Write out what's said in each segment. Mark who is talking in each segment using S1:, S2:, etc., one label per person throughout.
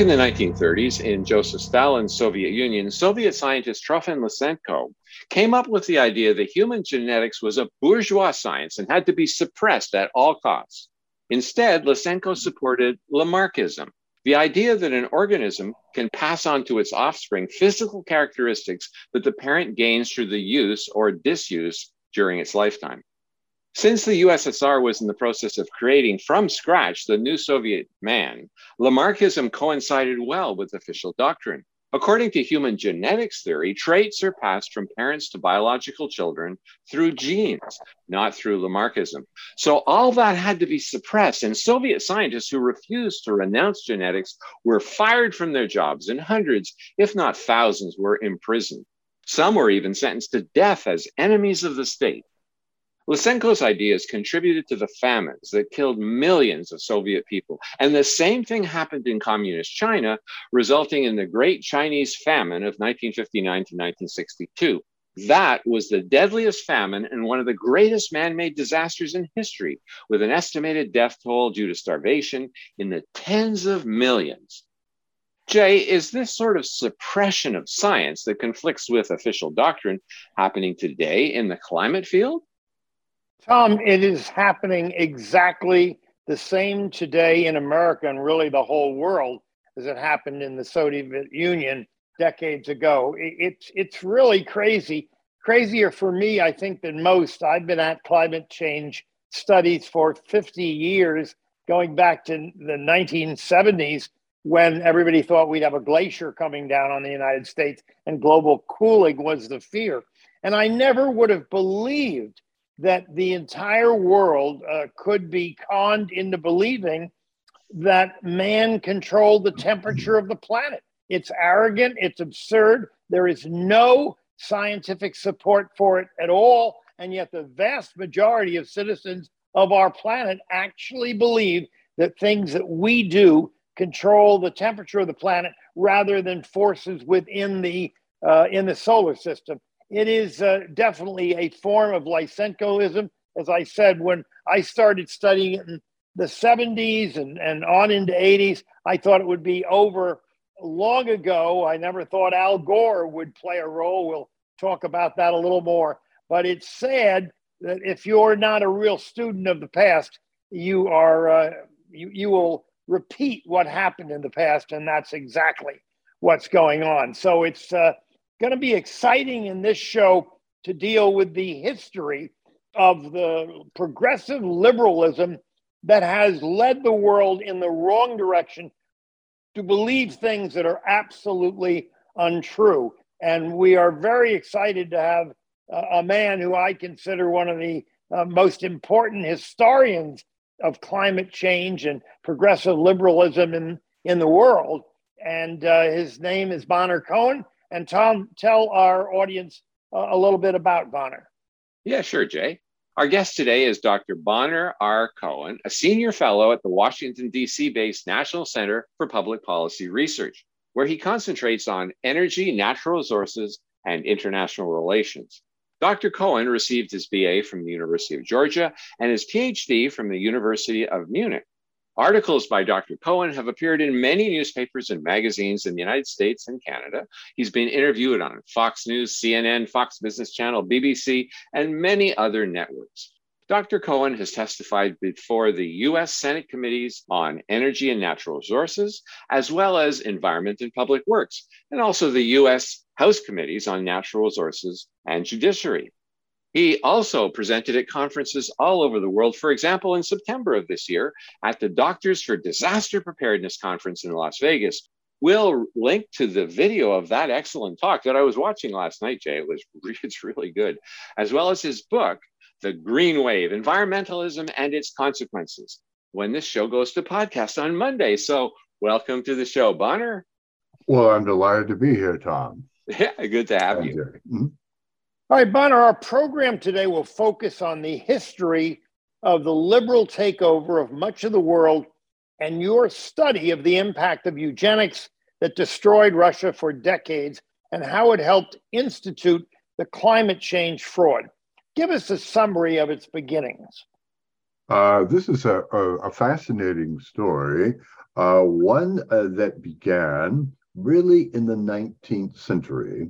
S1: Back in the 1930s, in Joseph Stalin's Soviet Union, Soviet scientist Trofim Lysenko came up with the idea that human genetics was a bourgeois science and had to be suppressed at all costs. Instead, Lysenko supported Lamarckism, the idea that an organism can pass on to its offspring physical characteristics that the parent gains through the use or disuse during its lifetime. Since the USSR was in the process of creating from scratch the new Soviet man, Lamarckism coincided well with official doctrine. According to human genetics theory, traits are passed from parents to biological children through genes, not through Lamarckism. So all that had to be suppressed, and Soviet scientists who refused to renounce genetics were fired from their jobs, and hundreds, if not thousands, were imprisoned. Some were even sentenced to death as enemies of the state. Lysenko's ideas contributed to the famines that killed millions of Soviet people. And the same thing happened in communist China, resulting in the Great Chinese Famine of 1959 to 1962. That was the deadliest famine and one of the greatest man made disasters in history, with an estimated death toll due to starvation in the tens of millions. Jay, is this sort of suppression of science that conflicts with official doctrine happening today in the climate field?
S2: Tom, it is happening exactly the same today in America and really the whole world as it happened in the Soviet Union decades ago. It's it's really crazy, crazier for me, I think, than most. I've been at climate change studies for 50 years, going back to the 1970s when everybody thought we'd have a glacier coming down on the United States and global cooling was the fear. And I never would have believed that the entire world uh, could be conned into believing that man controlled the temperature of the planet. It's arrogant, it's absurd. There is no scientific support for it at all. And yet, the vast majority of citizens of our planet actually believe that things that we do control the temperature of the planet rather than forces within the uh, in the solar system it is uh, definitely a form of Lysenkoism. As I said, when I started studying it in the 70s and, and on into 80s, I thought it would be over long ago. I never thought Al Gore would play a role. We'll talk about that a little more. But it's sad that if you're not a real student of the past, you are uh, you, you will repeat what happened in the past, and that's exactly what's going on. So it's uh, going to be exciting in this show to deal with the history of the progressive liberalism that has led the world in the wrong direction to believe things that are absolutely untrue. And we are very excited to have a man who I consider one of the uh, most important historians of climate change and progressive liberalism in, in the world. And uh, his name is Bonner Cohen. And Tom, tell our audience uh, a little bit about Bonner.
S1: Yeah, sure, Jay. Our guest today is Dr. Bonner R. Cohen, a senior fellow at the Washington, D.C. based National Center for Public Policy Research, where he concentrates on energy, natural resources, and international relations. Dr. Cohen received his BA from the University of Georgia and his PhD from the University of Munich. Articles by Dr. Cohen have appeared in many newspapers and magazines in the United States and Canada. He's been interviewed on Fox News, CNN, Fox Business Channel, BBC, and many other networks. Dr. Cohen has testified before the U.S. Senate committees on energy and natural resources, as well as environment and public works, and also the U.S. House committees on natural resources and judiciary. He also presented at conferences all over the world. For example, in September of this year at the Doctors for Disaster Preparedness Conference in Las Vegas. We'll link to the video of that excellent talk that I was watching last night, Jay. It was it's really good, as well as his book, the green wave, environmentalism and its consequences, when this show goes to podcast on Monday. So, welcome to the show, Bonner.
S3: Well, I'm delighted to be here, Tom.
S1: Yeah, good to have you. Mm-hmm.
S2: All right, Bonner, our program today will focus on the history of the liberal takeover of much of the world and your study of the impact of eugenics that destroyed Russia for decades and how it helped institute the climate change fraud. Give us a summary of its beginnings.
S3: Uh, this is a, a, a fascinating story, uh, one uh, that began really in the 19th century.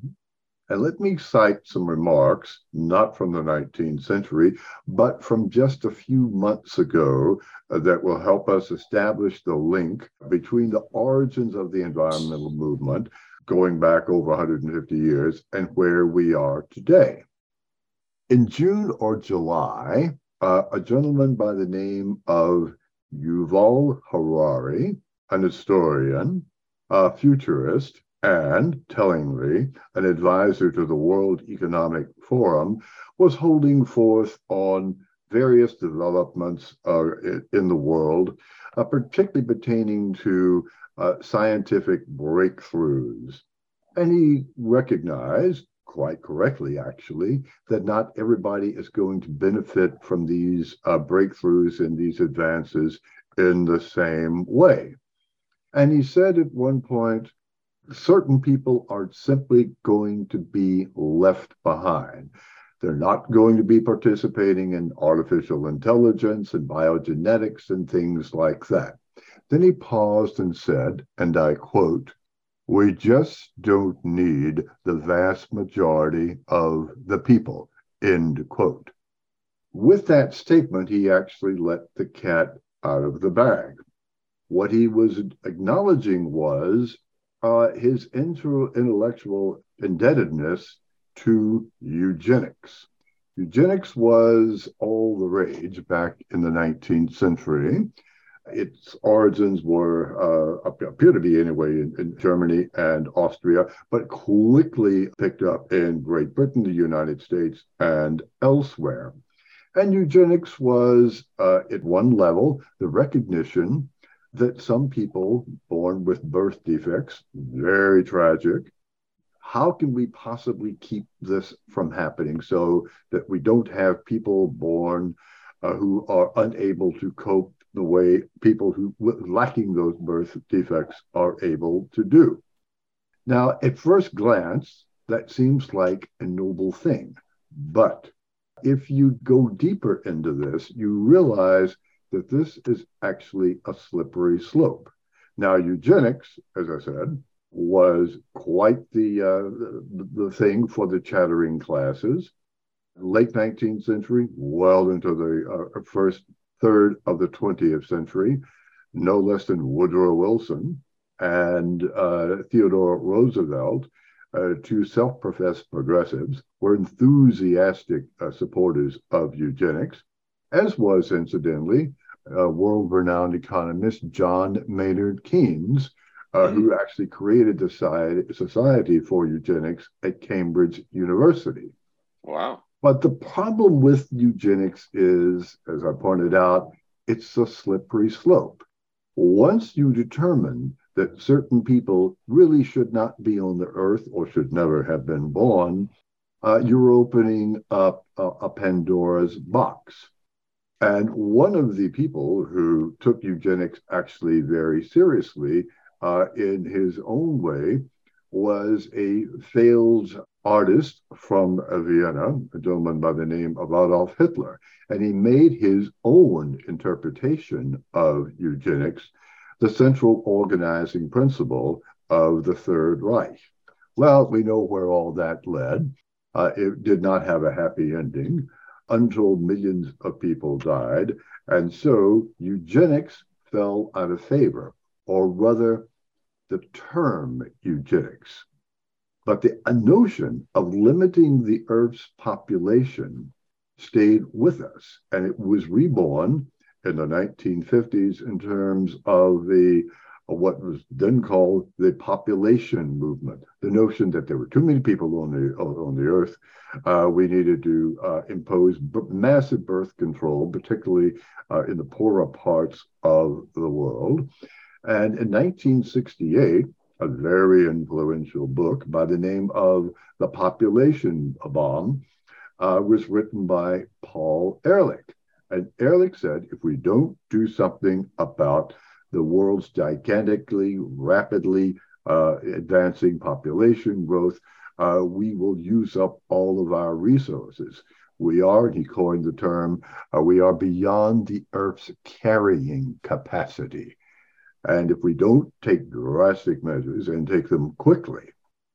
S3: And let me cite some remarks, not from the 19th century, but from just a few months ago, uh, that will help us establish the link between the origins of the environmental movement, going back over 150 years, and where we are today. In June or July, uh, a gentleman by the name of Yuval Harari, an historian, a futurist, and, tellingly, an advisor to the World Economic Forum, was holding forth on various developments uh, in the world, uh, particularly pertaining to uh, scientific breakthroughs. And he recognized quite correctly, actually, that not everybody is going to benefit from these uh, breakthroughs and these advances in the same way. And he said at one point, certain people are simply going to be left behind. They're not going to be participating in artificial intelligence and biogenetics and things like that. Then he paused and said, and I quote, we just don't need the vast majority of the people. End quote. With that statement, he actually let the cat out of the bag. What he was acknowledging was uh, his intellectual indebtedness to eugenics. Eugenics was all the rage back in the 19th century. Its origins were, uh, appear to be anyway, in, in, Germany and Austria, but quickly picked up in Great Britain, the United States, and elsewhere. And eugenics was, uh, at one level, the recognition that some people born with birth defects, very tragic, how can we possibly keep this from happening so that we don't have people born uh, who are unable to cope the way people who lacking those birth defects are able to do. Now, at first glance, that seems like a noble thing. But if you go deeper into this, you realize that this is actually a slippery slope. Now, eugenics, as I said, was quite the, uh, the, thing for the chattering classes. Late 19th century, well into the uh, first third of the 20th century, no less than Woodrow Wilson and uh, Theodore Roosevelt, uh, two self professed progressives, were enthusiastic uh, supporters of eugenics, as was, incidentally, world renowned economist John Maynard Keynes. Uh, mm-hmm. Who actually created the Society, Society for Eugenics at Cambridge University.
S1: Wow.
S3: But the problem with eugenics is, as I pointed out, it's a slippery slope. Once you determine that certain people really should not be on the earth or should never have been born, uh, you're opening up a, a Pandora's box. And one of the people who took eugenics actually very seriously uh, in his own way was a failed artist from Vienna, a gentleman by the name of Adolf Hitler. And he made his own interpretation of eugenics the central organizing principle of the Third Reich. Well, we know where all that led. Uh, it did not have a happy ending. Untold millions of people died. And so eugenics fell out of favor, or rather, the term eugenics. But the notion of limiting the Earth's population stayed with us, and it was reborn in the 1950s in terms of the what was then called the population movement. The notion that there were too many people on the on the earth, uh, we needed to uh, impose b- massive birth control, particularly uh, in the poorer parts of the world. And in 1968, a very influential book by the name of The Population Bomb uh, was written by Paul Ehrlich. And Ehrlich said, if we don't do something about the world's gigantically, rapidly uh, advancing population growth, uh, we will use up all of our resources. We are, he coined the term, uh, we are beyond the Earth's carrying capacity. And if we don't take drastic measures and take them quickly,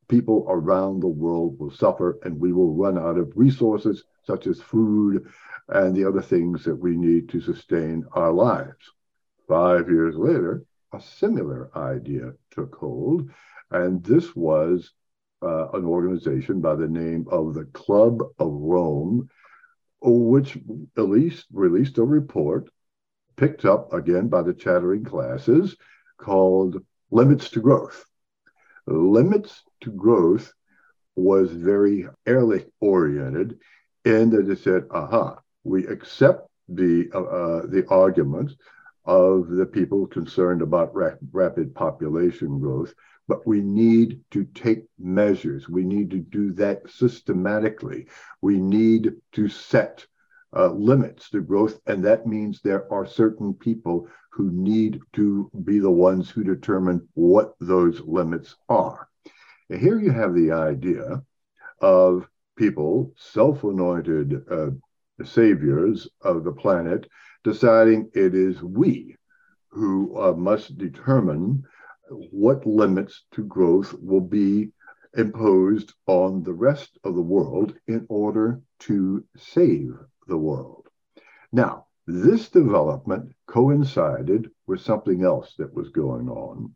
S3: people around the world will suffer and we will run out of resources such as food and the other things that we need to sustain our lives. Five years later, a similar idea took hold, and this was uh, an organization by the name of the Club of Rome, which released, released a report picked up again by the chattering classes called Limits to Growth. Limits to Growth was very Ehrlich oriented in that it said, aha, we accept the, uh, uh the arguments of the people concerned about ra- rapid population growth, but we need to take measures. We need to do that systematically. We need to set uh, limits to growth, and that means there are certain people who need to be the ones who determine what those limits are. And here you have the idea of people, self anointed uh, saviors of the planet, deciding it is we who uh, must determine what limits to growth will be imposed on the rest of the world in order to save the world. Now, this development coincided with something else that was going on,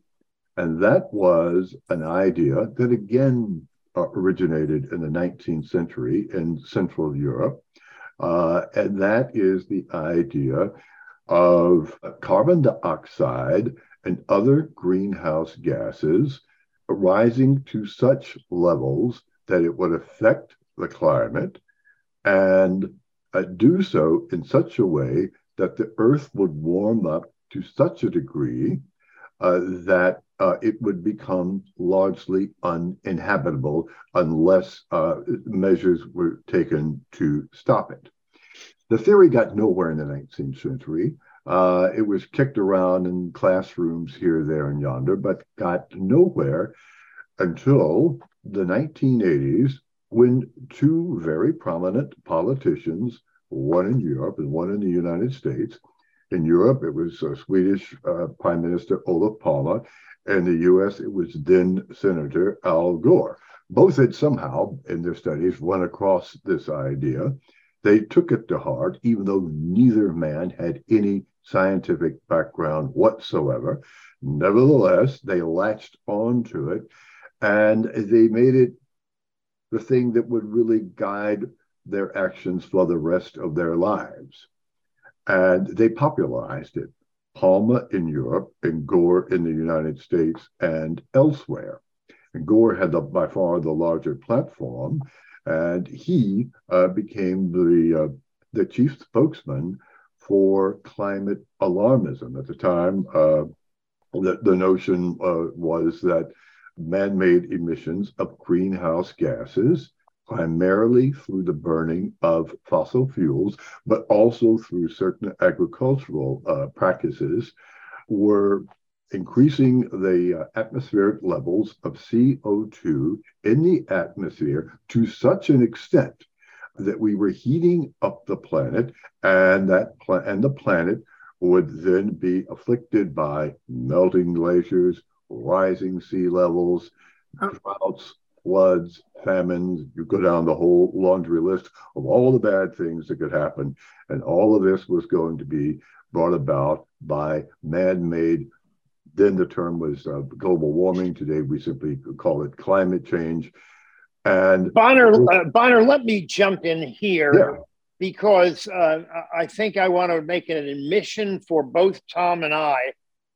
S3: and that was an idea that again uh, originated in the 19th century in Central Europe uh, and that is the idea of carbon dioxide and other greenhouse gases rising to such levels that it would affect the climate and uh, do so in such a way that the earth would warm up to such a degree that uh, it would become largely uninhabitable unless uh, measures were taken to stop it. The theory got nowhere in the 19th century. Uh, it was kicked around in classrooms here, there, and yonder, but got nowhere until the 1980s when two very prominent politicians, one in Europe and one in the United States, in Europe, it was uh, Swedish uh, Prime Minister Olof Palme. In the US, it was then Senator Al Gore. Both had somehow, in their studies, run across this idea. They took it to heart, even though neither man had any scientific background whatsoever. Nevertheless, they latched onto it and they made it the thing that would really guide their actions for the rest of their lives and they popularized it. Palme in Europe and Gore in the United States and elsewhere. And Gore had the, by far the larger platform, and he uh, became the uh, the chief spokesman for climate alarmism at the time. Uh, the, the notion uh, was that man-made emissions of greenhouse gases primarily through the burning of fossil fuels, but also through certain agricultural uh, practices, were increasing the uh, atmospheric levels of CO2 in the atmosphere to such an extent that we were heating up the planet and that pla- and the planet would then be afflicted by melting glaciers, rising sea levels, droughts, floods, famines. You go down the whole laundry list of all the bad things that could happen. And all of this was going to be brought about by man made. Then the term was uh, global warming. Today we simply call it climate change. And
S2: Bonner, uh, Bonner, let me jump in here yeah. because uh, I think I want to make an admission for both Tom and I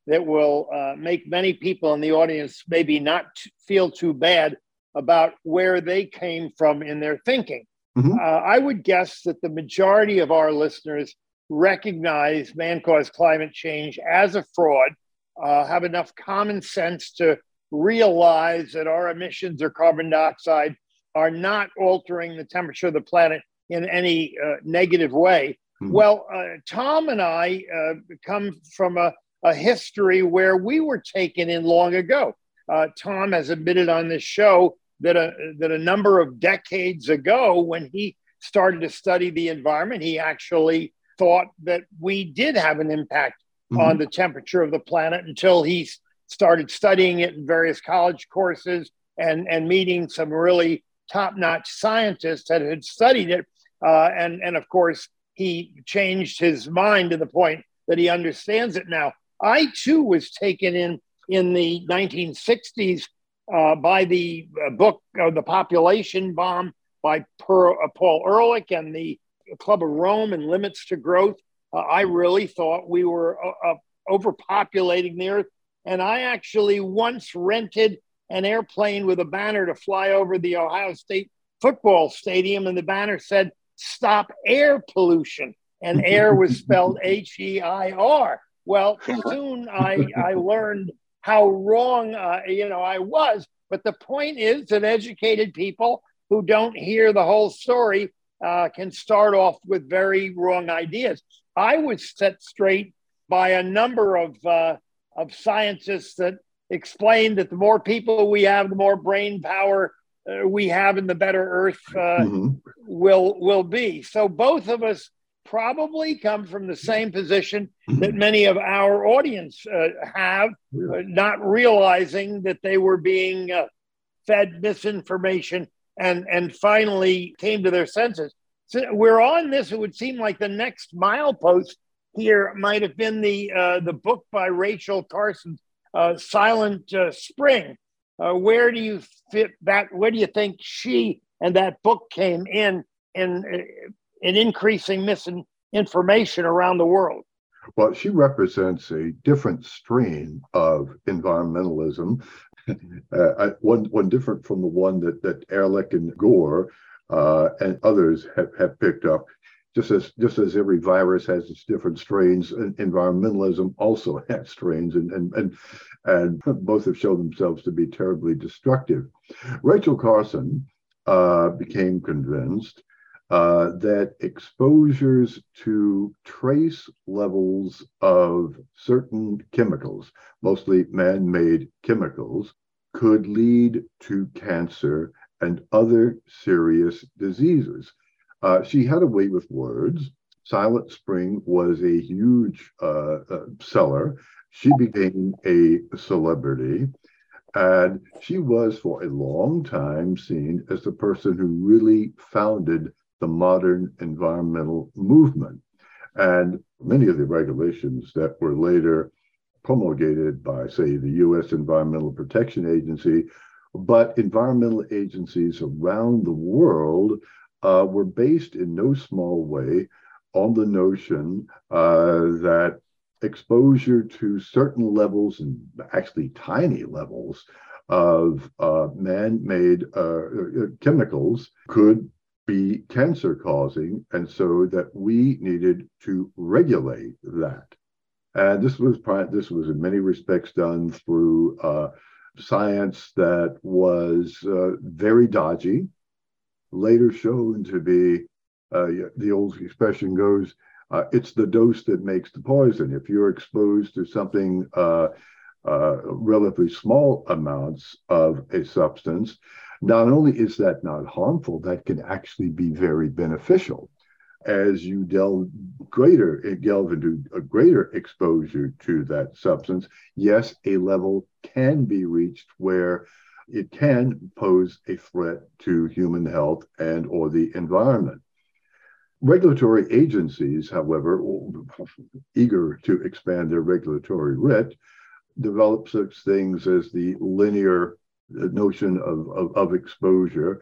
S2: that will uh, make many people in the audience maybe not feel too bad about where they came from in their thinking. Mm-hmm. Uh, I would guess that the majority of our listeners recognize man caused climate change as a fraud, uh, have enough common sense to realize that our emissions or carbon dioxide are not altering the temperature of the planet in any uh, negative way. Mm-hmm. Well, uh, Tom and I uh, come from a, a, history where we were taken in long ago. Uh, Tom has admitted on this show that a, that a number of decades ago, when he started to study the environment, he actually thought that we did have an impact mm-hmm. on the temperature of the planet until he started studying it in various college courses and, and meeting some really top notch scientists that had studied it. Uh, and, and of course, he changed his mind to the point that he understands it now. I too was taken in in the 1960s uh, by the uh, book uh, The Population Bomb by per, uh, Paul Ehrlich and the Club of Rome and Limits to Growth. Uh, I really thought we were uh, overpopulating the earth. And I actually once rented an airplane with a banner to fly over the Ohio State football stadium, and the banner said, Stop air pollution. And air was spelled H E I R. Well, soon I, I learned how wrong uh, you know I was. But the point is that educated people who don't hear the whole story uh, can start off with very wrong ideas. I was set straight by a number of uh, of scientists that explained that the more people we have, the more brain power uh, we have, and the better Earth uh, mm-hmm. will will be. So both of us probably come from the same position that many of our audience uh, have, uh, not realizing that they were being uh, fed misinformation and and finally came to their senses. So we're on this. It would seem like the next milepost here might have been the uh, the book by Rachel Carson, uh, Silent uh, Spring. Uh, where do you fit that? Where do you think she and that book came in in in increasing misinformation around the world?
S3: Well, she represents a different strain of environmentalism, uh, one one different from the one that that Ehrlich and Gore uh, and others have, have picked up just as just as every virus has its different strains, environmentalism also has strains, and and and and both have shown themselves to be terribly destructive. Rachel Carson uh, became convinced uh, that exposures to trace levels of certain chemicals, mostly man-made chemicals, could lead to cancer and other serious diseases. Uh, she had a way with words. Silent Spring was a huge uh, uh, seller. She became a celebrity. And she was for a long time seen as the person who really founded the modern environmental movement. And many of the regulations that were later promulgated by, say, the US Environmental Protection Agency, but environmental agencies around the world uh, were based in no small way on the notion uh, that exposure to certain levels and actually tiny levels of uh, man made uh, uh, chemicals could be cancer causing, and so that we needed to regulate that. And this was this was in many respects done through uh, science that was very dodgy, later shown to be, uh, the old expression goes, uh, it's the dose that makes the poison. If you're exposed to something, uh, uh, relatively small amounts of a substance, not only is that not harmful, that can actually be very beneficial. As you delve greater, eh, delve into a greater exposure to that substance, yes, a level can be reached where it can pose a threat to human health and or the environment. Regulatory agencies, however, eager to expand their regulatory writ, develop such things as the linear notion of, of, of exposure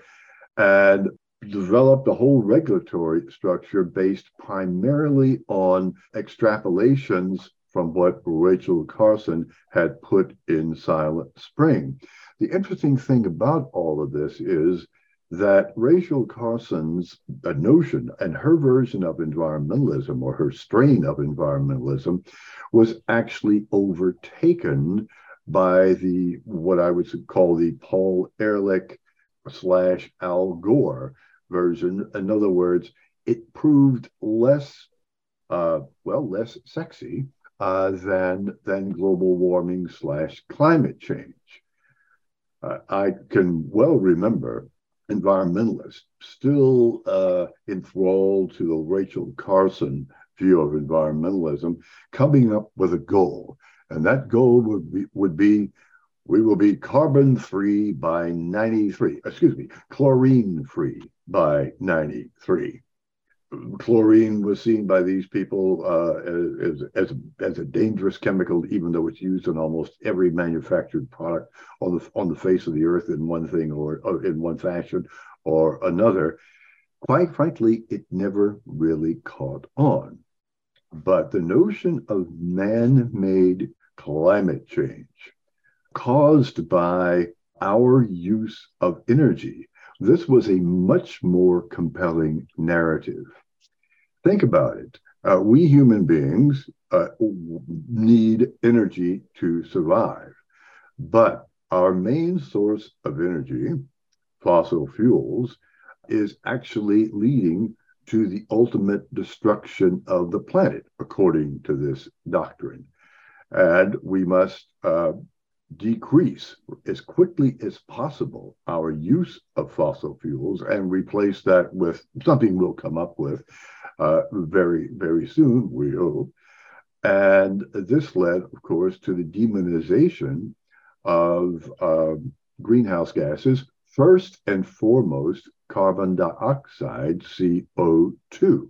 S3: and developed a whole regulatory structure based primarily on extrapolations from what Rachel Carson had put in Silent Spring. The interesting thing about all of this is that Rachel Carson's uh, notion and her version of environmentalism or her strain of environmentalism was actually overtaken by the what I would call the Paul Ehrlich slash Al Gore version. In other words, it proved less, uh, well, less sexy uh, than than global warming slash climate change. Uh, I can well remember environmentalists still uh, enthralled to the Rachel Carson view of environmentalism, coming up with a goal, and that goal would be would be we will be carbon free by 93, excuse me, chlorine free by 93. Chlorine was seen by these people uh, as, as, as a dangerous chemical, even though it's used in almost every manufactured product on the, on the face of the earth in one thing or, or in one fashion or another. Quite frankly, it never really caught on. But the notion of man made climate change caused by our use of energy. This was a much more compelling narrative. Think about it. Uh, we human beings uh, need energy to survive, but our main source of energy, fossil fuels, is actually leading to the ultimate destruction of the planet, according to this doctrine. And we must uh, decrease as quickly as possible our use of fossil fuels and replace that with something we'll come up with uh, very, very soon, we hope. And this led, of course, to the demonization of uh, greenhouse gases, first and foremost, carbon dioxide, CO2.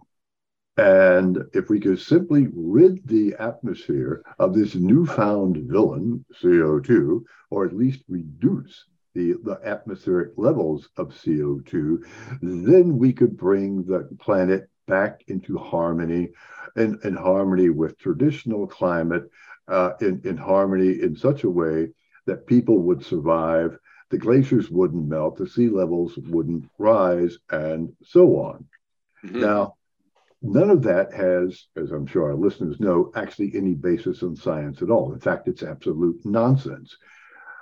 S3: And if we could simply rid the atmosphere of this newfound villain, CO2, or at least reduce the, the atmospheric levels of CO2, then we could bring the planet back into harmony, in, in harmony with traditional climate, uh, in, in harmony in such a way that people would survive, the glaciers wouldn't melt, the sea levels wouldn't rise, and so on. Mm-hmm. Now, None of that has, as I'm sure our listeners know, actually any basis in science at all. In fact, it's absolute nonsense.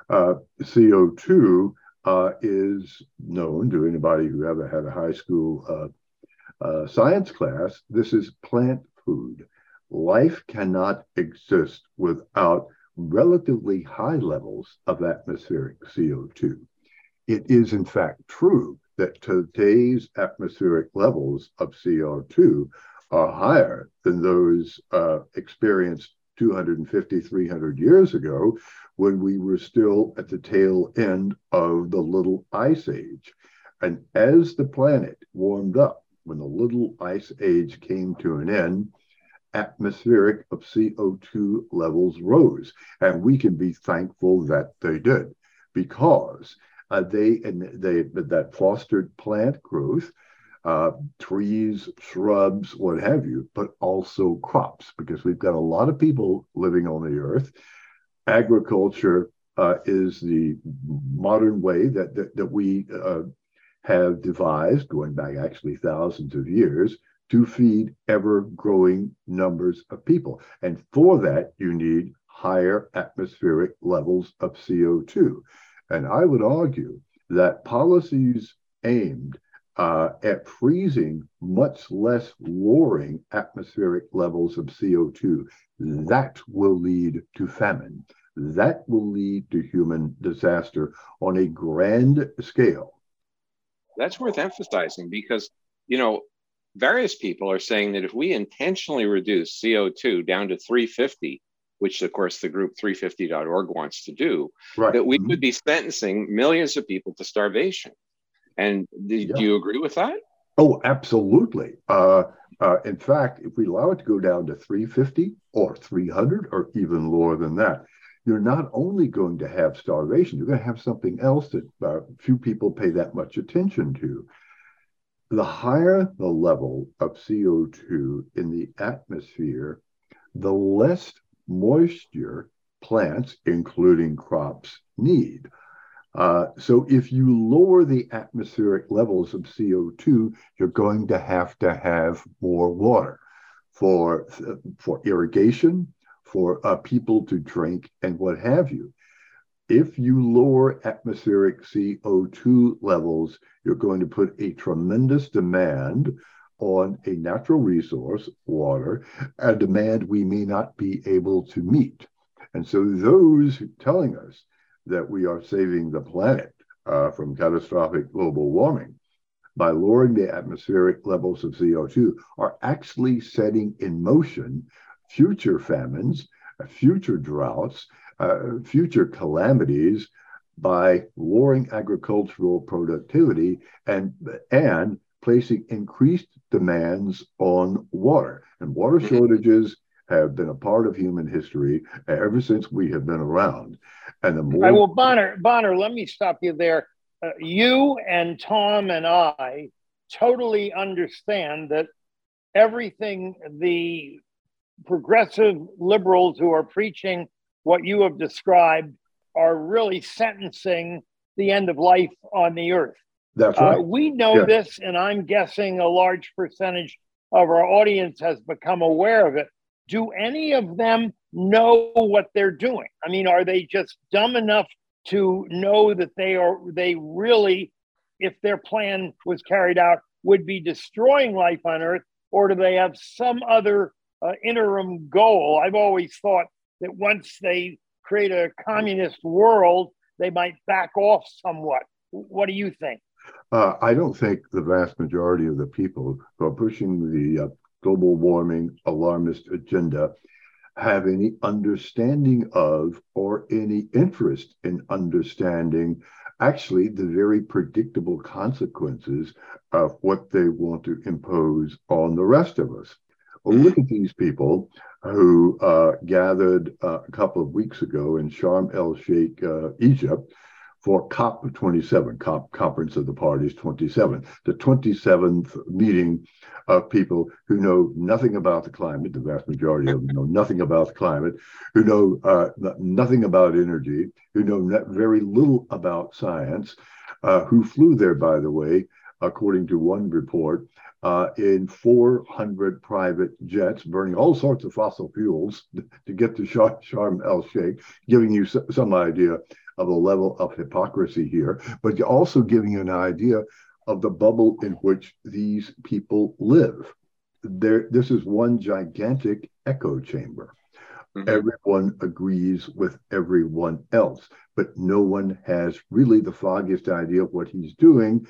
S3: Uh, CO2 uh, is known to anybody who ever had a high school uh, uh science class. This is plant food. Life cannot exist without relatively high levels of atmospheric CO2. It is, in fact, true that today's atmospheric levels of CO2 are higher than those uh, experienced 250, 300 years ago when we were still at the tail end of the Little Ice Age. And as the planet warmed up, when the Little Ice Age came to an end, atmospheric of CO2 levels rose. And we can be thankful that they did because uh, they and they that fostered plant growth, uh, trees, shrubs, what have you, but also crops because we've got a lot of people living on the earth. Agriculture uh, is the modern way that that, that we uh, have devised, going back actually thousands of years, to feed ever growing numbers of people. And for that, you need higher atmospheric levels of CO2. And I would argue that policies aimed uh, at freezing much less lowering atmospheric levels of CO2, that will lead to famine. That will lead to human disaster on a grand scale.
S1: That's worth emphasizing because, you know, various people are saying that if we intentionally reduce CO2 down to 350 which of course the group 350.org wants to do,
S3: right.
S1: that we
S3: Mhm.
S1: could be sentencing millions of people to starvation. And do,
S3: Yeah.
S1: do you agree with that?
S3: Oh, absolutely. Uh, uh, in fact, if we allow it to go down to 350 or 300 or even lower than that, you're not only going to have starvation, you're going to have something else that uh, few people pay that much attention to. The higher the level of CO2 in the atmosphere, the less moisture plants, including crops, need. Uh, so if you lower the atmospheric levels of CO2, you're going to have to have more water for, for irrigation, for uh, people to drink, and what have you. If you lower atmospheric CO2 levels, you're going to put a tremendous demand on a natural resource, water, a demand we may not be able to meet. And so those telling us that we are saving the planet uh, from catastrophic global warming by lowering the atmospheric levels of CO2 are actually setting in motion future famines, uh, future droughts, uh, future calamities by lowering agricultural productivity and, and placing increased demands on water. And water shortages have been a part of human history ever since we have been around. And the more
S2: I will, Bonner, Bonner, let me stop you there. Uh, you and Tom and I totally understand that everything the progressive liberals who are preaching what you have described are really sentencing the end of life on the earth.
S3: That's
S2: Uh, we know
S3: Yeah.
S2: this, and I'm guessing a large percentage of our audience has become aware of it. Do any of them know what they're doing? I mean, are they just dumb enough to know that they are they really, if their plan was carried out, would be destroying life on Earth, or do they have some other uh, interim goal? I've always thought that once they create a communist world, they might back off somewhat. What do you think?
S3: Uh, I don't think the vast majority of the people who are pushing the uh, global warming alarmist agenda have any understanding of or any interest in understanding actually the very predictable consequences of what they want to impose on the rest of us. Well, look at these people who uh, gathered uh, a couple of weeks ago in Sharm el Sheikh, uh, Egypt, for COP27, COP Conference of the Parties 27, the 27th meeting of people who know nothing about the climate. The vast majority of them know nothing about the climate, who know uh, nothing about energy, who know very little about science, uh, who flew there, by the way, according to one report, uh, in 400 private jets, burning all sorts of fossil fuels to get to Sharm el Sheikh, giving you some idea of the level of hypocrisy here, but also giving you an idea of the bubble in which these people live. There, this is one gigantic echo chamber.
S1: Mhm.
S3: Everyone agrees with everyone else, but no one has really the foggiest idea of what he's doing,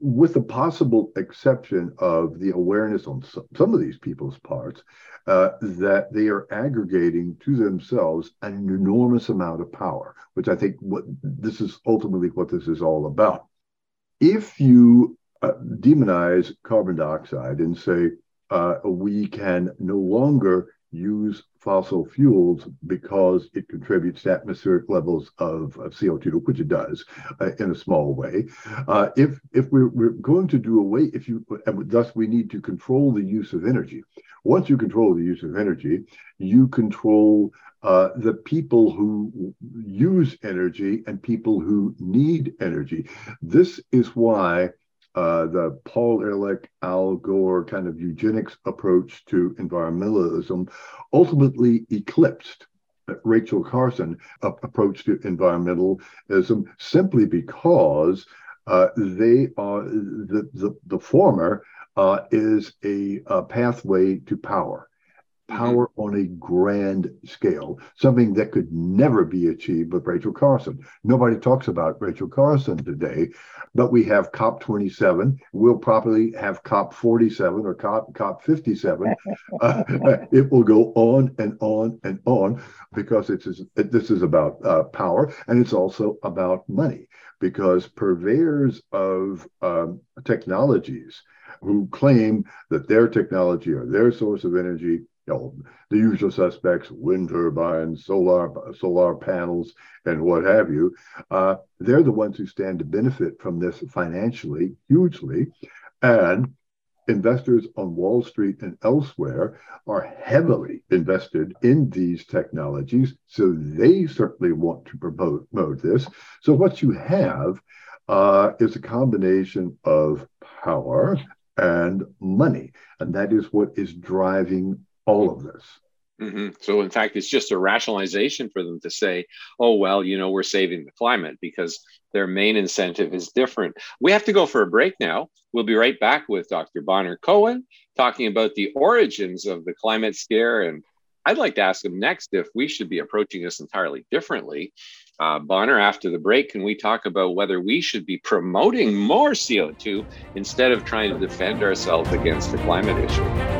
S3: with the possible exception of the awareness on some, of these people's parts uh, that they are aggregating to themselves an enormous amount of power, which I think what this is ultimately what this is all about. If you uh, demonize carbon dioxide and say uh, we can no longer use fossil fuels because it contributes to atmospheric levels of, of CO2, which it does uh, in a small way. Uh, if if we're, we're going to do away, if you, and thus we need to control the use of energy. Once you control the use of energy, you control uh, the people who use energy and people who need energy. This is why uh, the Paul Ehrlich, Al Gore kind of eugenics approach to environmentalism ultimately eclipsed Rachel Carson approach to environmentalism simply because uh, they are the, the, the former uh, is a, a, pathway to power. Power mm-hmm. on a grand scale, something that could never be achieved with Rachel Carson. Nobody talks about Rachel Carson today, but we have COP27. We'll probably have COP47 or COP COP 57. uh, it will go on and on and on because it's this is about uh, power and it's also about money because purveyors of um, technologies who claim that their technology or their source of energy know, the usual suspects, wind turbines, solar solar panels, and what have you. Uh, they're the ones who stand to benefit from this financially, hugely, and investors on Wall Street and elsewhere are heavily invested in these technologies, so they certainly want to promote, promote this. So what you have uh, is a combination of power and money, and that is what is driving all of this.
S1: Mm-hmm. So, in fact, it's just a rationalization for them to say, oh, well, you know, we're saving the climate because their main incentive is different. We have to go for a break now. We'll be right back with Dr. Bonner Cohen talking about the origins of the climate scare. And I'd like to ask him next if we should be approaching this entirely differently. Uh, Bonner, after the break, can we talk about whether we should be promoting more CO2 instead of trying to defend ourselves against the climate issue?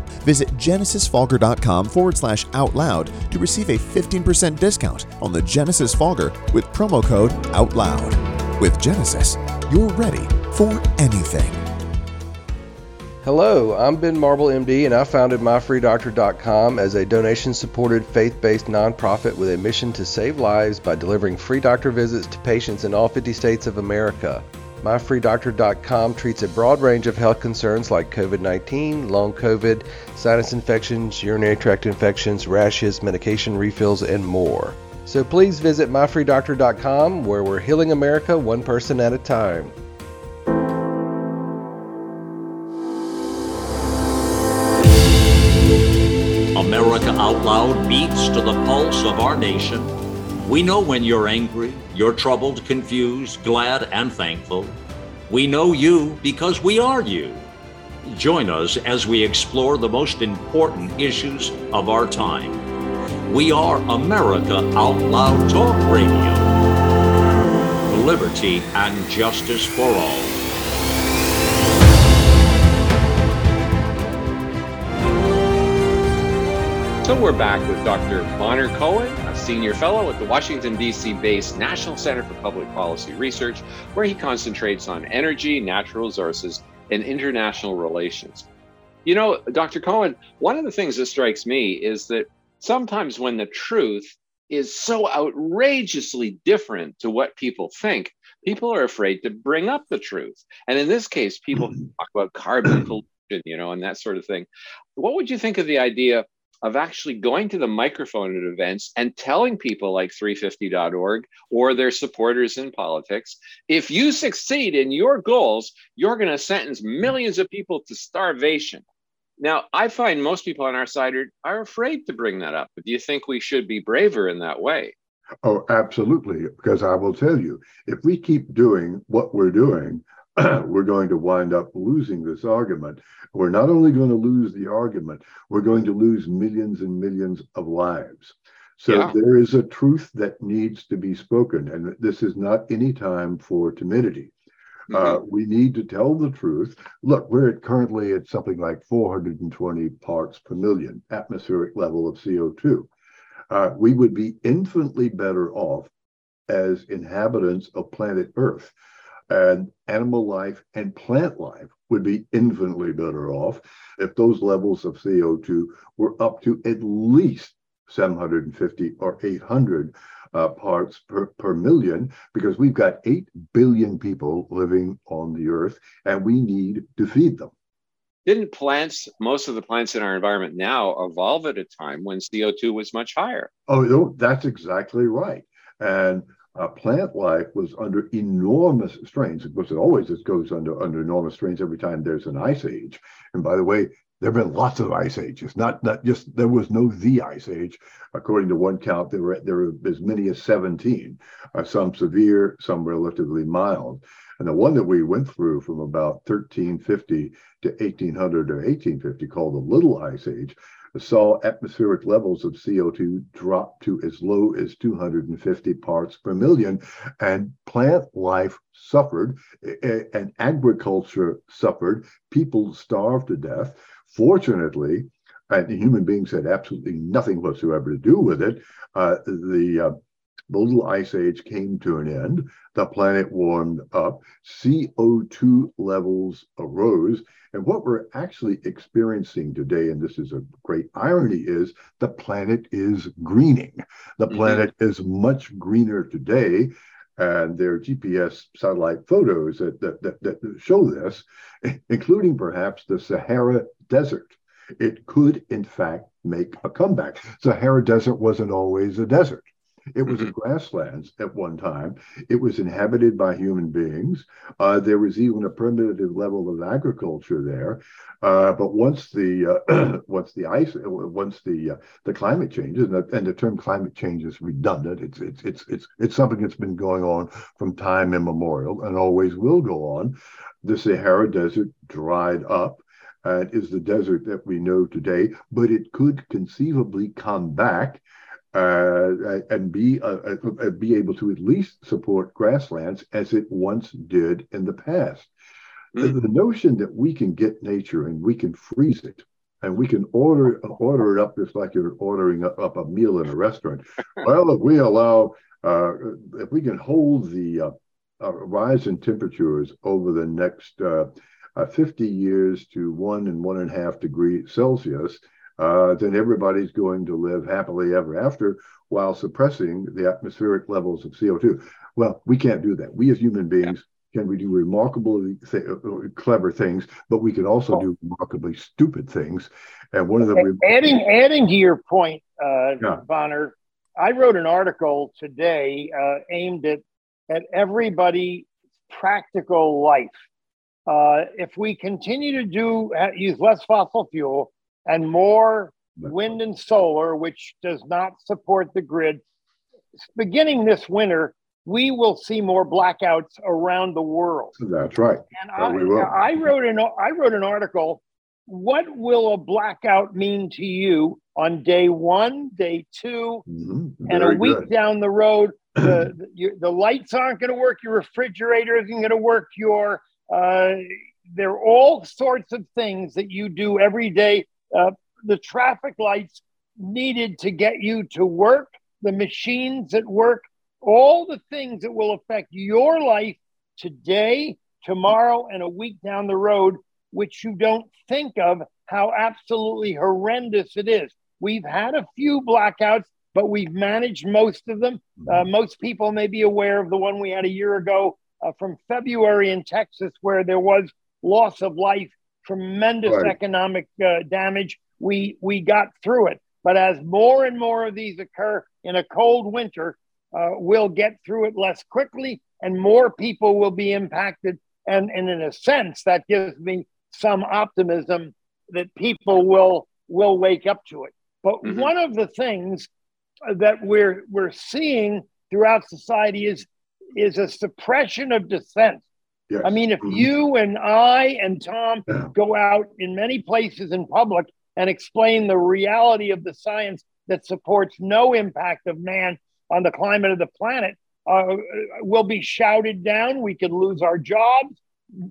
S4: Visit genesisfogger.com forward slash out loud to receive a 15% discount on the Genesis Fogger with promo code OUTLOUD. With Genesis, you're ready for anything.
S5: Hello, I'm Ben Marble, MD, and I founded MyFreeDoctor.com as a donation supported faith based nonprofit with a mission to save lives by delivering free doctor visits to patients in all 50 states of America. MyFreeDoctor.com treats a broad range of health concerns like COVID 19, long COVID, sinus infections, urinary tract infections, rashes, medication refills, and more. So please visit MyFreeDoctor.com where we're healing America one person at a time.
S6: America Out Loud beats to the pulse of our nation we know when you're angry, you're troubled, confused, glad, and thankful. We know you because we are you. Join us as we explore the most important issues of our time. We are America Out Loud Talk Radio. Liberty and justice for all.
S1: So we're back with Dr. Bonner Cohen, senior fellow at the Washington, D.C. based National Center for Public Policy Research, where he concentrates on energy, natural resources, and international relations. You know, Dr. Cohen, one of the things that strikes me is that sometimes when the truth is so outrageously different to what people think, people are afraid to bring up the truth. And in this case, people mm-hmm. talk about carbon pollution, you know, and that sort of thing. What would you think of the idea of actually going to the microphone at events and telling people like 350.org or their supporters in politics if you succeed in your goals, you're going to sentence millions of people to starvation. Now, I find most people on our side are, are afraid to bring that up. Do you think we should be braver in that way?
S3: Oh, absolutely. Because I will tell you, if we keep doing what we're doing, we're going to wind up losing this argument. We're not only going to lose the argument, we're going to lose millions and millions of lives. So yeah. there is a truth that needs to be spoken, and this is not any time for timidity. Uh, mm-hmm. Uh, we need to tell the truth. Look, we're at currently at something like 420 parts per million atmospheric level of CO2. Uh, we would be infinitely better off as inhabitants of planet Earth and animal life and plant life would be infinitely better off if those levels of CO2 were up to at least 750 or 800 uh, parts per, per million, because we've got 8 billion people living on the earth and we need to feed them.
S1: didn't plants, most of the plants in our environment now, evolve at a time when CO2 was much higher?
S3: Oh, that's exactly right. And uh, plant life was under enormous strains. Of course, it always just goes under under enormous strains every time there's an ice age. And by the way, there have been lots of ice ages. Not not just there was no the ice age. According to one count, there were there were as many as 17. Uh, some severe, some relatively mild. And the one that we went through from about 1350 to 1800 or 1850, called the Little Ice Age, saw atmospheric levels of CO2 drop to as low as 250 parts per million, and plant life suffered, and agriculture suffered. People starved to death. Fortunately, and human beings had absolutely nothing whatsoever to do with it. Uh, the uh, the little ice age came to an end. The planet warmed up. CO2 levels arose. And what we're actually experiencing today, and this is a great irony, is the planet is greening. The mm-hmm. planet mm-hmm. is much greener today. And there are GPS satellite photos that, that, that, that show this, including perhaps the Sahara Desert. It could, in fact, make a comeback. Sahara Desert wasn't always a desert. It was mm-hmm. a grasslands at one time. It was inhabited by human beings. Uh, there was even a primitive level of agriculture there. Uh, but once the uh, once the ice, once the uh, the climate changes, and the, and the, term climate change is redundant. It's it's it's it's it's something that's been going on from time immemorial and always will go on. The Sahara Desert dried up. And is the desert that we know today, but it could conceivably come back uh, and be uh, uh, uh, be able to at least support grasslands as it once did in the past. Mm. The, the, notion that we can get nature and we can freeze it and we can order order it up just like you're ordering up a meal in a restaurant. well, if we allow uh, if we can hold the uh, rise in temperatures over the next 50 years to one and one and a half degree Celsius, uh, then everybody's going to live happily ever after while suppressing the atmospheric levels of CO2. Well, we can't do that. We as human beings yeah. can we do remarkably th- uh, clever things, but we can also do remarkably stupid things. And one of the
S2: adding adding to your point, uh, yeah. Bonner, I wrote an article today uh, aimed at at everybody practical life. Uh, if we continue to do uh, use less fossil fuel, and more wind and solar, which does not support the grid. Beginning this winter, we will see more blackouts around the world.
S3: That's right.
S2: And I, I, wrote an I wrote an article. What will a blackout mean to you on day one, day 2 mm-hmm. and a week good. down the road? The, the, the lights aren't going to work. Your refrigerator isn't going to work. Your uh, there are all sorts of things that you do every day uh, the traffic lights needed to get you to work, the machines at work, all the things that will affect your life today, tomorrow, and a week down the road, which you don't think of how absolutely horrendous it is. We've had a few blackouts, but we've managed most of them. Uh, most people may be aware of the one we had a year ago uh, from February in Texas, where there was loss of life tremendous right. economic uh, damage. We we got through it, but as more and more of these occur in a cold winter, uh, we'll get through it less quickly, and more people will be impacted. And, and in a sense, that gives me some optimism that people will will wake up to it. But mm-hmm. one of the things that we're we're seeing throughout society is is a suppression of dissent. Yes. I mean, if mm-hmm. you and I and Tom yeah. go out in many places in public and explain the reality of the science that supports no impact of man on the climate of the planet, uh, we'll be shouted down. We could lose our jobs.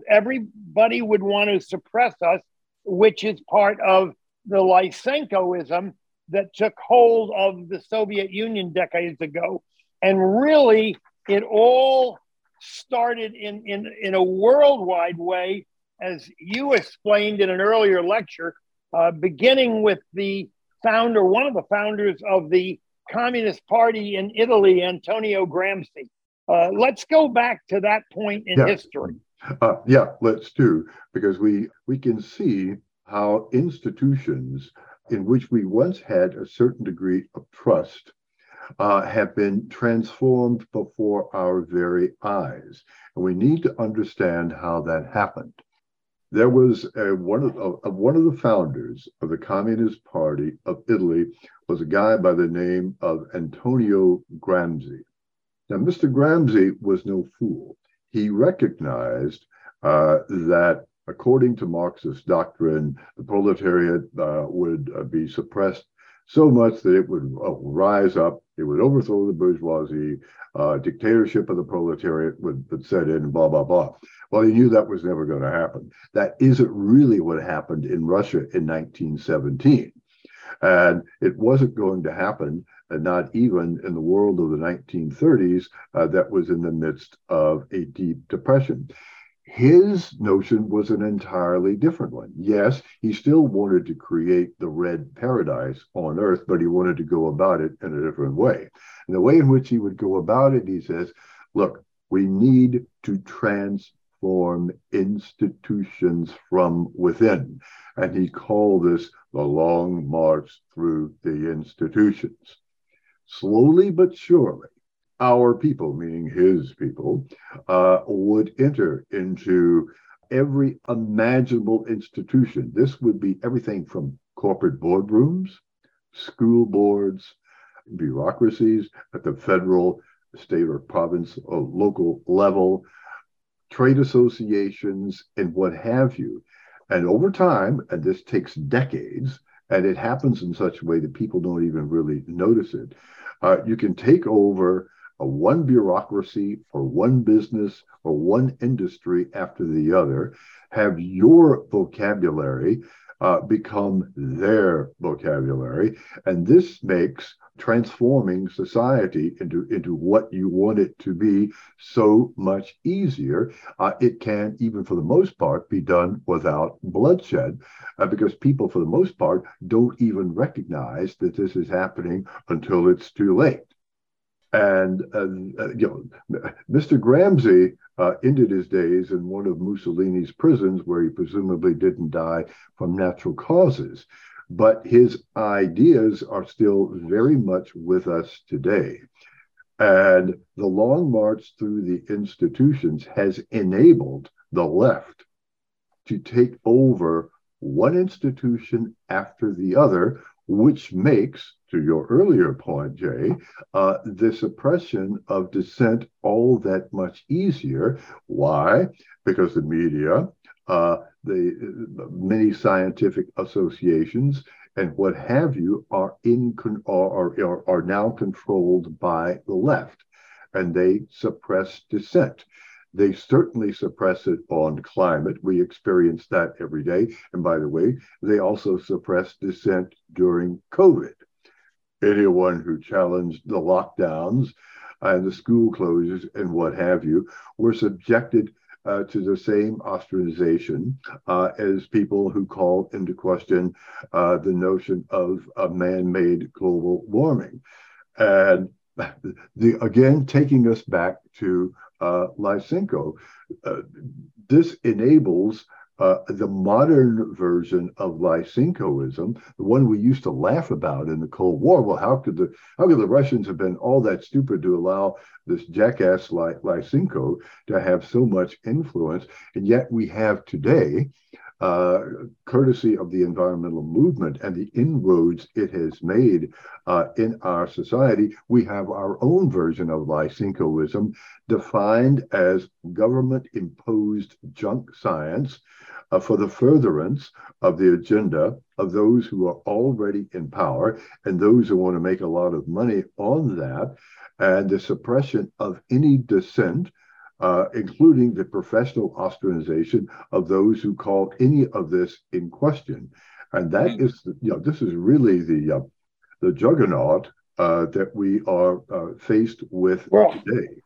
S2: Everybody would want to suppress us, which is part of the Lysenkoism that took hold of the Soviet Union decades ago. And really, it all started in, in, in a worldwide way, as you explained in an earlier lecture, uh, beginning with the founder, one of the founders of the Communist Party in Italy, Antonio Gramsci. Uh, let's go back to that point in
S3: yeah.
S2: history.
S3: Uh, yeah, let's do because we we can see how institutions in which we once had a certain degree of trust uh, have been transformed before our very eyes, and we need to understand how that happened. There was a, one of, of one of the founders of the Communist Party of Italy was a guy by the name of Antonio Gramsci. Now, Mr. Gramsci was no fool. He recognized uh, that according to Marxist doctrine, the proletariat uh, would uh, be suppressed so much that it would uh, rise up, it would overthrow the bourgeoisie, uh, dictatorship of the proletariat would, would set in, blah, blah, blah. Well, he knew that was never going to happen. That isn't really what happened in Russia in 1917. And it wasn't going to happen, uh, not even in the world of the 1930s uh, that was in the midst of a deep depression. His notion was an entirely different one. Yes, he still wanted to create the red paradise on earth, but he wanted to go about it in a different way. And the way in which he would go about it, he says, look, we need to transform institutions from within. And he called this the long march through the institutions. Slowly but surely, our people, meaning his people, uh, would enter into every imaginable institution. This would be everything from corporate boardrooms, school boards, bureaucracies at the federal, state, or province or local level, trade associations, and what have you. And over time, and this takes decades, and it happens in such a way that people don't even really notice it, uh, you can take over a one bureaucracy or one business or one industry after the other, have your vocabulary uh, become their vocabulary. And this makes transforming society into, into what you want it to be so much easier. Uh, it can, even for the most part, be done without bloodshed uh, because people, for the most part, don't even recognize that this is happening until it's too late. And uh, you know, Mr. Gramsci uh, ended his days in one of Mussolini's prisons, where he presumably didn't die from natural causes. But his ideas are still very much with us today. And the long march through the institutions has enabled the left to take over one institution after the other which makes, to your earlier point, Jay, uh, the suppression of dissent all that much easier. Why? Because the media, uh, the many scientific associations, and what have you are in are, are, are now controlled by the left, and they suppress dissent. They certainly suppress it on climate. We experience that every day. And by the way, they also suppress dissent during COVID. Anyone who challenged the lockdowns and the school closures and what have you were subjected uh, to the same ostracization uh, as people who call into question uh, the notion of a man made global warming. And the, again, taking us back to Lysenko. Uh, this enables uh, the modern version of Lysenkoism, the one we used to laugh about in the Cold War. Well, how could the how could the Russians have been all that stupid to allow this jackass like Lysenko to have so much influence? And yet we have today uh, courtesy of the environmental movement and the inroads it has made uh, in our society, we have our own version of Lysenkoism defined as government imposed junk science uh, for the furtherance of the agenda of those who are already in power and those who want to make a lot of money on that, and the suppression of any dissent uh, including the professional ostracization of those who call any of this in question. And that mm-hmm. is, you know, this is really the uh, the juggernaut uh, that we are uh, faced with well, today.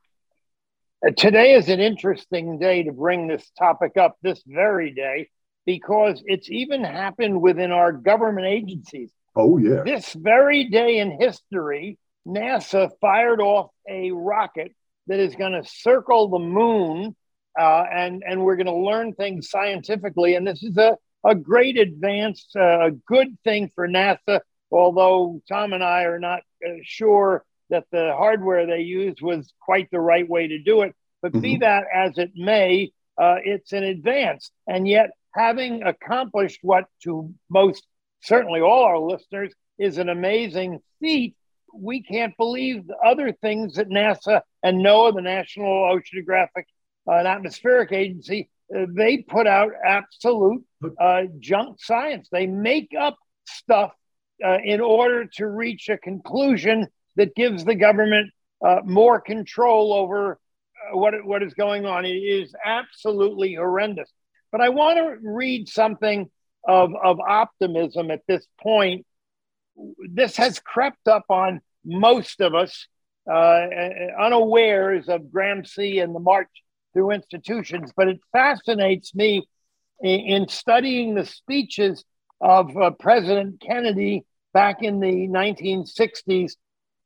S2: Uh, today is an interesting day to bring this topic up. This very day, because it's even happened within our government agencies.
S3: Oh yeah.
S2: This very day in history, NASA fired off a rocket that is going to circle the moon uh, and and we're going to learn things scientifically. And this is a a great advance, uh, a good thing for NASA. Although Tom and I are not uh, sure that the hardware they used was quite the right way to do it. But mm-hmm. be that as it may, uh, it's an advance. And yet, having accomplished what to most certainly all our listeners is an amazing feat, we can't believe the other things that NASA and NOAA, the National Oceanographic uh, and Atmospheric Agency, uh, they put out absolute uh, junk science. They make up stuff uh, in order to reach a conclusion that gives the government uh, more control over uh, what, what is going on. It is absolutely horrendous. But I want to read something of, of optimism at this point. This has crept up on most of us, uh, unawares of Gramsci and the march through institutions. But it fascinates me in, in studying the speeches of uh, President Kennedy back in the 1960s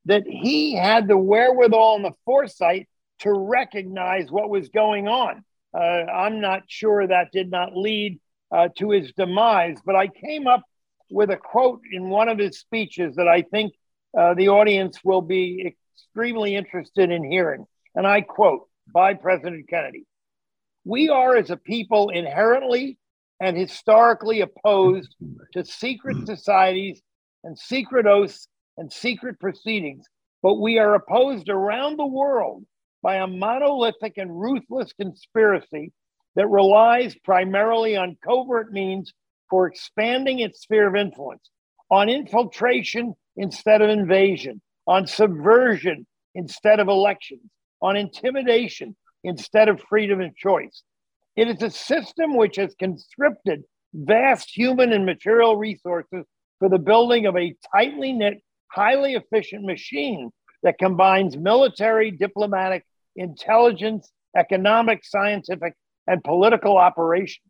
S2: that he had the wherewithal and the foresight to recognize what was going on. Uh, I'm not sure that did not lead uh, to his demise, but I came up with a quote in one of his speeches that I think uh, the audience will be extremely interested in hearing. And I quote by President Kennedy We are, as a people, inherently and historically opposed to secret societies and secret oaths and secret proceedings, but we are opposed around the world by a monolithic and ruthless conspiracy that relies primarily on covert means for expanding its sphere of influence, on infiltration instead of invasion, on subversion instead of elections, on intimidation instead of freedom of choice. It is a system which has conscripted vast human and material resources for the building of a tightly knit, highly efficient machine that combines military, diplomatic, intelligence, economic, scientific, and political operations.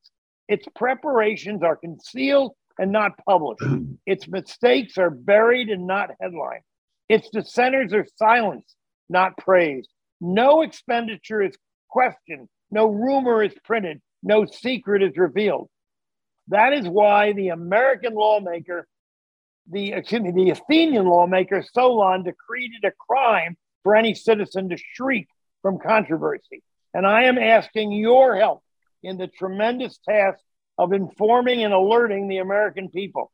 S2: Its preparations are concealed and not published. its mistakes are buried and not headlined. Its dissenters are silenced, not praised. No expenditure is questioned, no rumor is printed, no secret is revealed. That is why the American lawmaker, the excuse me, the Athenian lawmaker Solon decreed it a crime for any citizen to shriek from controversy. And I am asking your help in the tremendous task of informing and alerting the American people,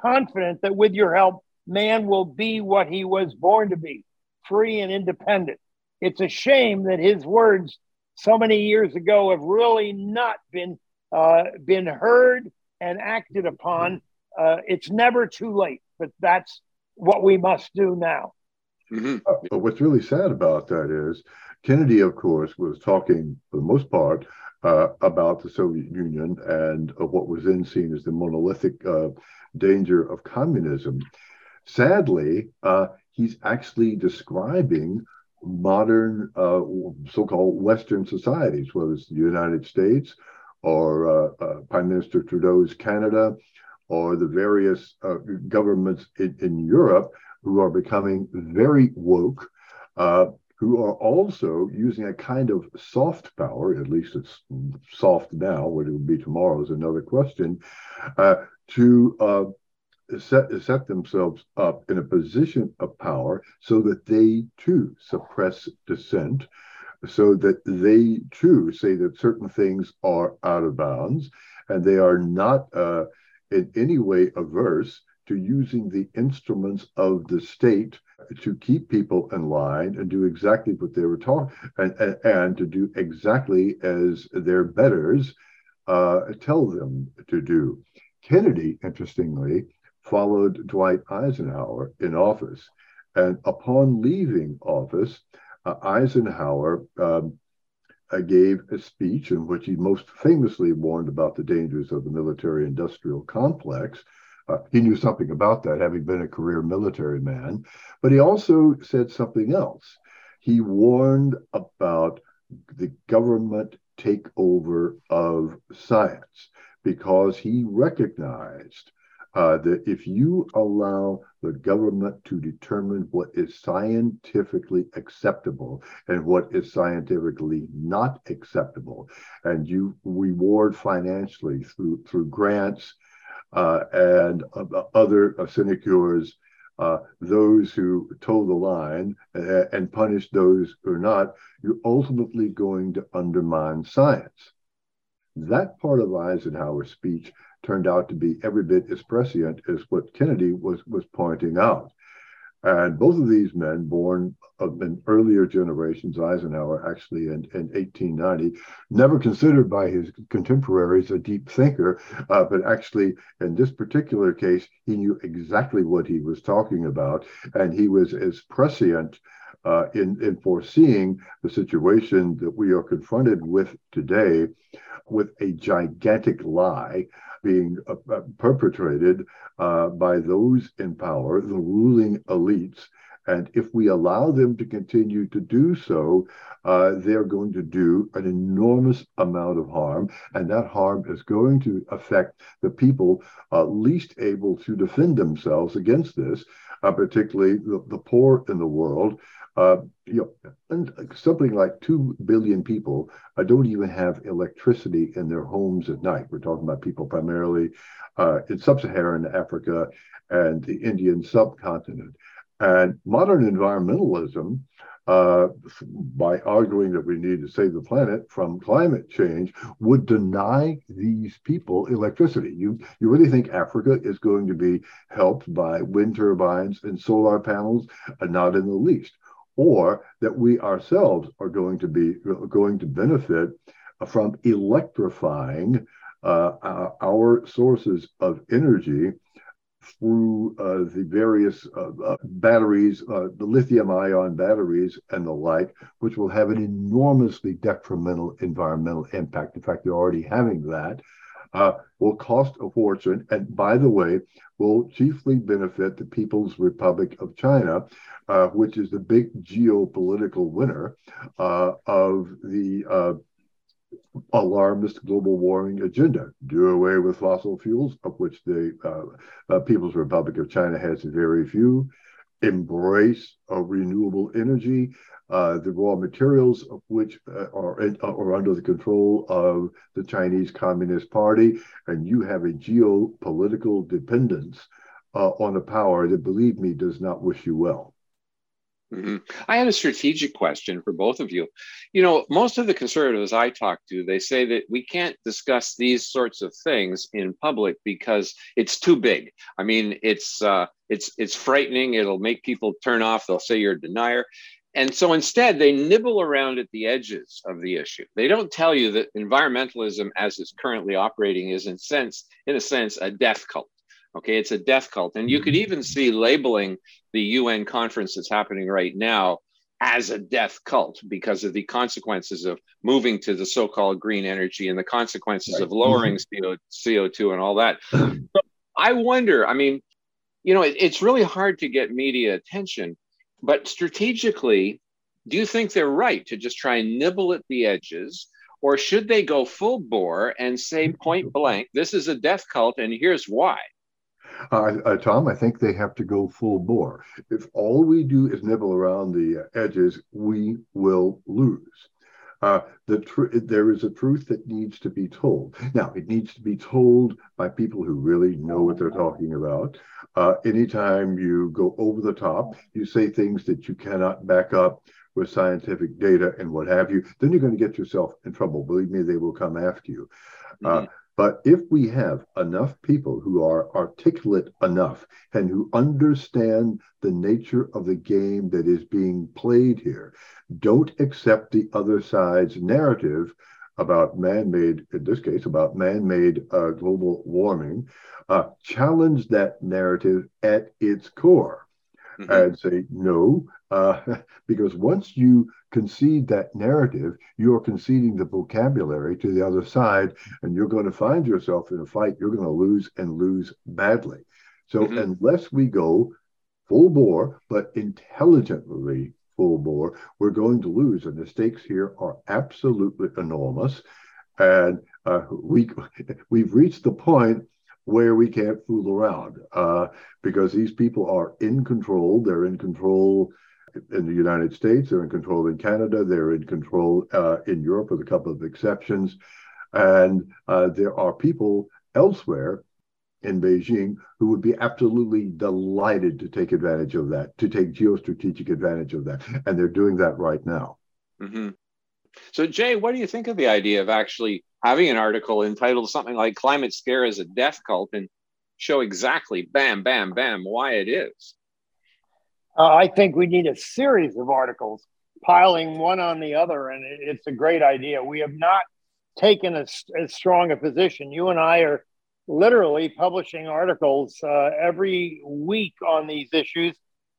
S2: confident that with your help, man will be what he was born to be free and independent. It's a shame that his words so many years ago have really not been uh, been heard and acted upon. Uh, it's never too late, but that's what we must do now.
S3: Mm-hmm. Uh, but what's really sad about that is Kennedy, of course, was talking for the most part uh, about the Soviet Union and uh, what was then seen as the monolithic uh, danger of communism. Sadly, he's actually describing modern uh, so-called Western societies, whether it's the United States or uh, uh, Prime Minister Trudeau's Canada or the various uh, governments in, in, Europe who are becoming very woke, uh, who are also using a kind of soft power, at least it's soft now, what it will be tomorrow is another question, uh, to set, set themselves up in a position of power so that they too suppress dissent, so that they too say that certain things are out of bounds, and they are not uh, in any way averse to using the instruments of the state to keep people in line and do exactly what they were taught and, and, and to do exactly as their betters uh, tell them to do. Kennedy, interestingly, followed Dwight Eisenhower in office. And upon leaving office, uh, Eisenhower um, uh, gave a speech in which he most famously warned about the dangers of the military industrial complex. Uh, he knew something about that, having been a career military man, but he also said something else. He warned about the government takeover of science because he recognized uh, that if you allow the government to determine what is scientifically acceptable and what is scientifically not acceptable, and you reward financially through through grants uh, and uh, other sinecures uh, those who toe the line uh, and punish those who are not, you're ultimately going to undermine science. That part of Eisenhower's speech turned out to be every bit as prescient as what Kennedy was, was pointing out. And both of these men, born in earlier generations, Eisenhower actually in, in 1890, never considered by his contemporaries a deep thinker, uh, but actually in this particular case, he knew exactly what he was talking about. And he was as prescient uh, in, in foreseeing the situation that we are confronted with today with a gigantic lie being uh, uh, perpetrated uh, by those in power, the ruling elites. And if we allow them to continue to do so, uh, they're going to do an enormous amount of harm. And that harm is going to affect the people uh, least able to defend themselves against this, particularly the, the poor in the world. Uh, you know, something like 2 billion people uh, don't even have electricity in their homes at night. We're talking about people primarily uh, in sub Saharan Africa and the Indian subcontinent. And modern environmentalism, uh, by arguing that we need to save the planet from climate change, would deny these people electricity. You, you really think Africa is going to be helped by wind turbines and solar panels? Uh, not in the least or that we ourselves are going to be going to benefit from electrifying uh, our sources of energy through uh, the various uh, uh batteries, uh, the lithium ion batteries and the like, which will have an enormously detrimental environmental impact. In fact, they're already having that uh, will cost a fortune, and by the way, will chiefly benefit the People's Republic of China, uh, which is the big geopolitical winner uh, of the uh, alarmist global warming agenda. Do away with fossil fuels, of which the uh, uh, People's Republic of China has very few. Embrace renewable energy uh, the raw materials of which uh, are, uh, are under the control of the Chinese Communist Party, and you have a geopolitical dependence uh, on a power that, believe me, does not wish you well.
S1: Mm-hmm. I had a strategic question for both of you. You know, most of the conservatives I talk to, they say that we can't discuss these sorts of things in public because it's too big. I mean, it's uh, it's it's frightening. It'll make people turn off. They'll say you're a denier. And so instead, they nibble around at the edges of the issue. They don't tell you that environmentalism, as it's currently operating, is in sense, in a sense, a death cult. Okay, it's a death cult, and you could mm-hmm. even see labeling the UN conference that's happening right now as a death cult because of the consequences of moving to the so-called green energy and the consequences right. of lowering mm-hmm. CO, CO2 and all that. so I wonder. I mean, you know, it, it's really hard to get media attention but strategically, do you think they're right to just try and nibble at the edges? Or should they go full bore and say mm-hmm. point blank, this is a death cult and here's why?
S3: Uh, uh, Tom, I think they have to go full bore. If all we do is nibble around the edges, we will lose. Uh, the tr- there is a truth that needs to be told. Now, it needs to be told by people who really know what they're talking about. Uh, anytime you go over the top, you say things that you cannot back up with scientific data and what have you, then you're going to get yourself in trouble. Believe me, they will come after you. Uh, mm-hmm. But if we have enough people who are articulate enough and who understand the nature of the game that is being played here, don't accept the other side's narrative about man made, in this case, about man made uh, global warming, uh, challenge that narrative at its core mm-hmm. and say, no, uh, because once you concede that narrative, you're conceding the vocabulary to the other side, and you're going to find yourself in a fight you're going to lose and lose badly. So, mm-hmm. unless we go full bore, but intelligently full bore, we're going to lose. And the stakes here are absolutely enormous. And uh, we, we've reached the point where we can't fool around uh, because these people are in control. They're in control in the United States, they're in control in Canada, they're in control uh, in Europe, with a couple of exceptions. And uh, there are people elsewhere in Beijing who would be absolutely delighted to take advantage of that, to take geostrategic advantage of that. And they're doing that right now.
S1: Mm-hmm. So, Jay, what do you think of the idea of actually having an article entitled something like Climate Scare is a Death Cult and show exactly, bam, bam, bam, why it is?
S2: Uh, I think we need a series of articles piling one on the other, and it, it's a great idea. We have not taken as, as strong a position. You and I are literally publishing articles uh, every week on these issues,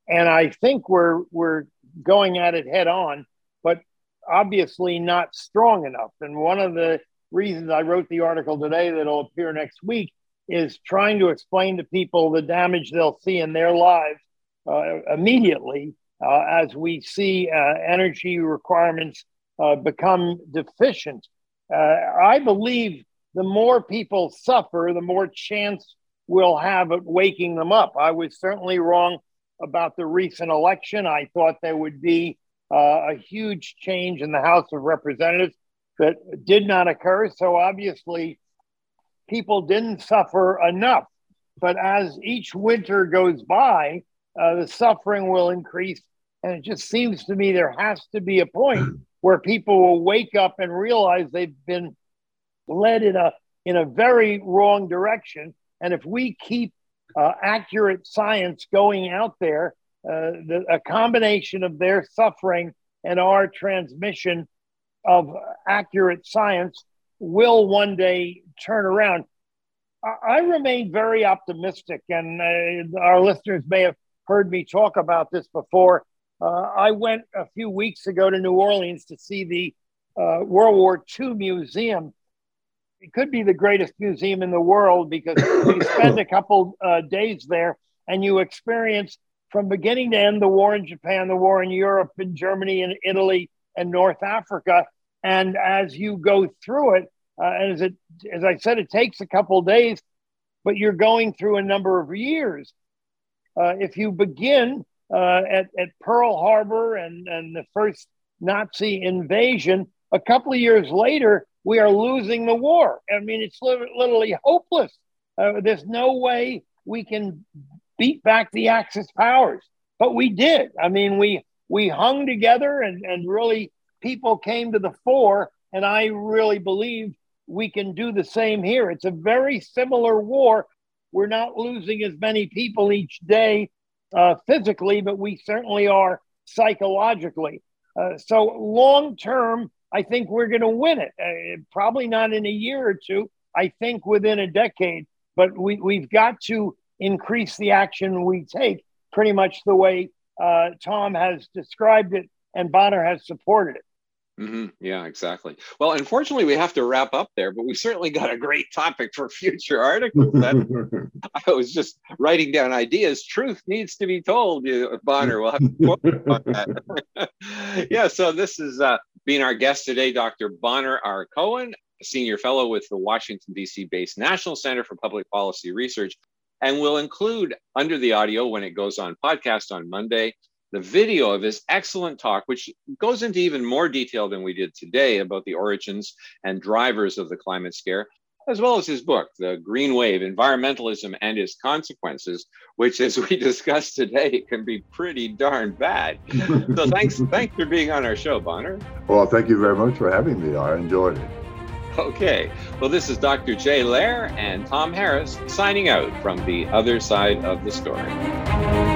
S2: and I think we're we're going at it head on, but obviously not strong enough. And one of the reasons I wrote the article today that'll appear next week is trying to explain to people the damage they'll see in their lives uh, immediately uh, as we see uh, energy requirements uh, become deficient. Uh, I believe the more people suffer, the more chance we'll have at waking them up. I was certainly wrong about the recent election. I thought there would be uh, a huge change in the House of Representatives that did not occur. So obviously, people didn't suffer enough. But as each winter goes by, uh, the suffering will increase. And it just seems to me there has to be a point where people will wake up and realize they've been led in a in a very wrong direction. And if we keep uh, accurate science going out there, the, a combination of their suffering and our transmission of accurate science will one day turn around. I, I remain very optimistic, and uh, our listeners may have heard me talk about this before. Uh, I went a few weeks ago to New Orleans to see the uh, World War II Museum. It could be the greatest museum in the world because you spend a couple uh, days there and you experience from beginning to end the war in Japan, the war in Europe, in Germany, in Italy, and North Africa. And as you go through it, uh, and as it, as I said, it takes a couple days, but you're going through a number of years. Uh, if you begin uh, at, at Pearl Harbor and, and the first Nazi invasion, a couple of years later, we are losing the war. I mean, it's literally hopeless. Uh, there's no way we can beat back the Axis powers, but we did. I mean, we we hung together, and and really people came to the fore, and I really believe we can do the same here. It's a very similar war, we're not losing as many people each day uh, physically, but we certainly are psychologically. Uh, so, long term, I think we're going to win it. Uh, probably not in a year or two. I think within a decade. But we, we've got to increase the action we take pretty much the way uh, Tom has described it and Bonner has supported it.
S1: Mm-hmm. Yeah, exactly. Well, unfortunately, we have to wrap up there, but we certainly got a great topic for future articles. I was just writing down ideas. Truth needs to be told. Bonner will have that. yeah. So this is uh, being our guest today, Dr. Bonner R. Cohen, a senior fellow with the Washington D.C.-based National Center for Public Policy Research, and we'll include under the audio when it goes on podcast on Monday the video of his excellent talk, which goes into even more detail than we did today about the origins and drivers of the climate scare, as well as his book, The Green Wave Environmentalism and Its Consequences, which, as we discussed today, can be pretty darn bad. so thanks, thanks for being on our show, Bonner.
S3: Well, thank you very much for having me. I enjoyed it.
S1: Okay. Well, this is Dr. Jay Lehr and Tom Harris signing out from the other side of the story.